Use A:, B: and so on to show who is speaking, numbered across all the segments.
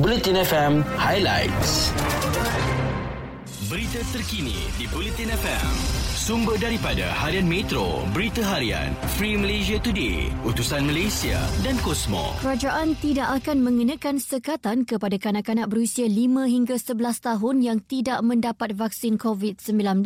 A: Bulletin FM Highlights.
B: Berita terkini di Bulletin FM. Sumber daripada Harian Metro, Berita Harian, Free Malaysia Today, Utusan Malaysia dan Kosmo.
C: Kerajaan tidak akan mengenakan sekatan kepada kanak-kanak berusia 5 hingga 11 tahun yang tidak mendapat vaksin COVID-19.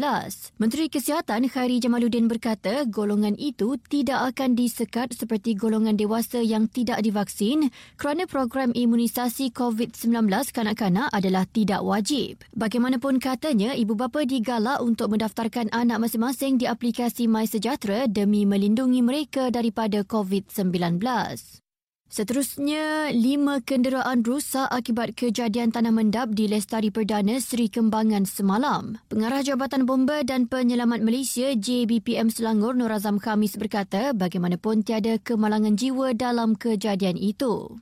C: Menteri Kesihatan Khairi Jamaluddin berkata golongan itu tidak akan disekat seperti golongan dewasa yang tidak divaksin kerana program imunisasi COVID-19 kanak-kanak adalah tidak wajib. Bagaimanapun katanya, ibu bapa digalak untuk mendaftarkan anak masing-masing di aplikasi MySejahtera demi melindungi mereka daripada COVID-19. Seterusnya, lima kenderaan rusak akibat kejadian tanah mendap di Lestari Perdana Seri Kembangan semalam. Pengarah Jabatan Bomba dan Penyelamat Malaysia JBPM Selangor Nur Azam Khamis berkata bagaimanapun tiada kemalangan jiwa dalam kejadian itu.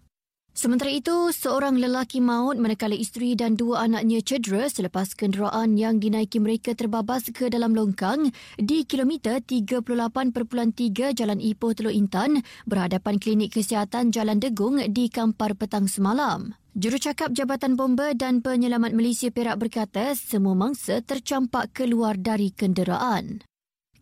C: Sementara itu, seorang lelaki maut manakala isteri dan dua anaknya cedera selepas kenderaan yang dinaiki mereka terbabas ke dalam longkang di kilometer 38.3 Jalan Ipoh Teluk Intan berhadapan klinik kesihatan Jalan Degung di Kampar petang semalam. Jurucakap Jabatan Bomba dan Penyelamat Malaysia Perak berkata semua mangsa tercampak keluar dari kenderaan.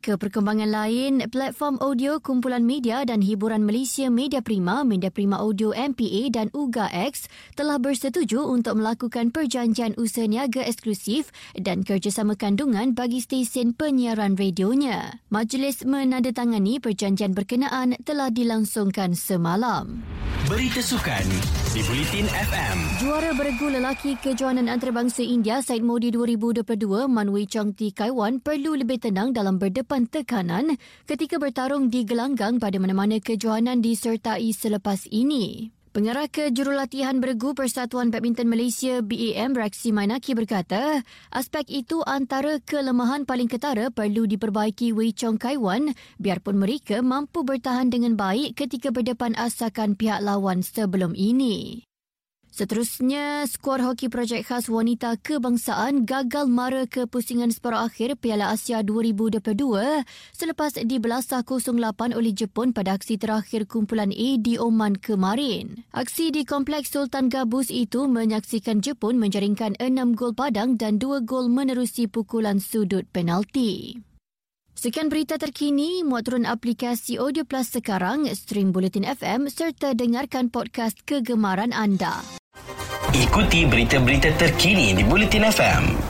C: Ke perkembangan lain, platform audio kumpulan media dan hiburan Malaysia Media Prima, Media Prima Audio MPA dan UGA X telah bersetuju untuk melakukan perjanjian usaha niaga eksklusif dan kerjasama kandungan bagi stesen penyiaran radionya. Majlis menandatangani perjanjian berkenaan telah dilangsungkan semalam.
B: Berita Sukan di Bulletin FM.
C: Juara beregu lelaki kejohanan antarabangsa India Said Modi 2022 Man Wei Chong Ti Kaiwan perlu lebih tenang dalam berdepan tekanan ketika bertarung di gelanggang pada mana-mana kejohanan disertai selepas ini. Pengarah Kejurulatihan Beregu Persatuan Badminton Malaysia BAM Raksi Mainaki berkata, aspek itu antara kelemahan paling ketara perlu diperbaiki Wei Chong Kaiwan biarpun mereka mampu bertahan dengan baik ketika berdepan asakan pihak lawan sebelum ini. Seterusnya, skuad hoki projek khas wanita kebangsaan gagal mara ke pusingan separuh akhir Piala Asia 2022 selepas dibelasah 0-8 oleh Jepun pada aksi terakhir kumpulan A di Oman kemarin. Aksi di Kompleks Sultan Gabus itu menyaksikan Jepun menjaringkan 6 gol padang dan 2 gol menerusi pukulan sudut penalti. Sekian berita terkini, muat turun aplikasi Audio Plus sekarang, stream Bulletin FM serta dengarkan podcast kegemaran anda.
B: Ikuti berita-berita terkini di Bulletin FM.